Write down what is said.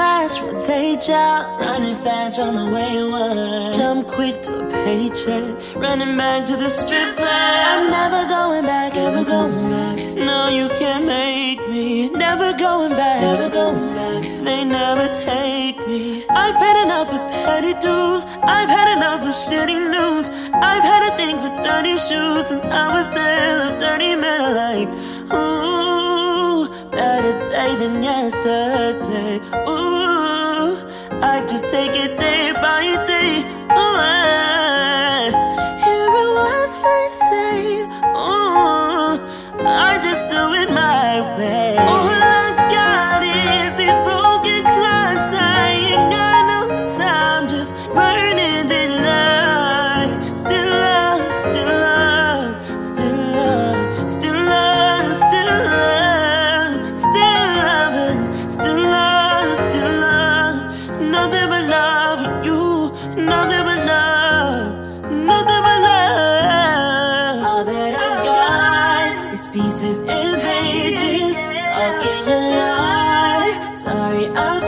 contagion. Running fast from the wayward. Jump quick to a paycheck. Running back to the strip club. I'm never going back, ever going back. No, you can't make me. Never going back, never going back. They never take me. I've paid enough of petty dues. I've had enough of shitty news. I've had a thing for dirty shoes since I was still a dirty yesterday. Ooh, I just take it day Nothing but love, nothing but love. All that I've got is pieces and pages talking a lot. Sorry, I'm.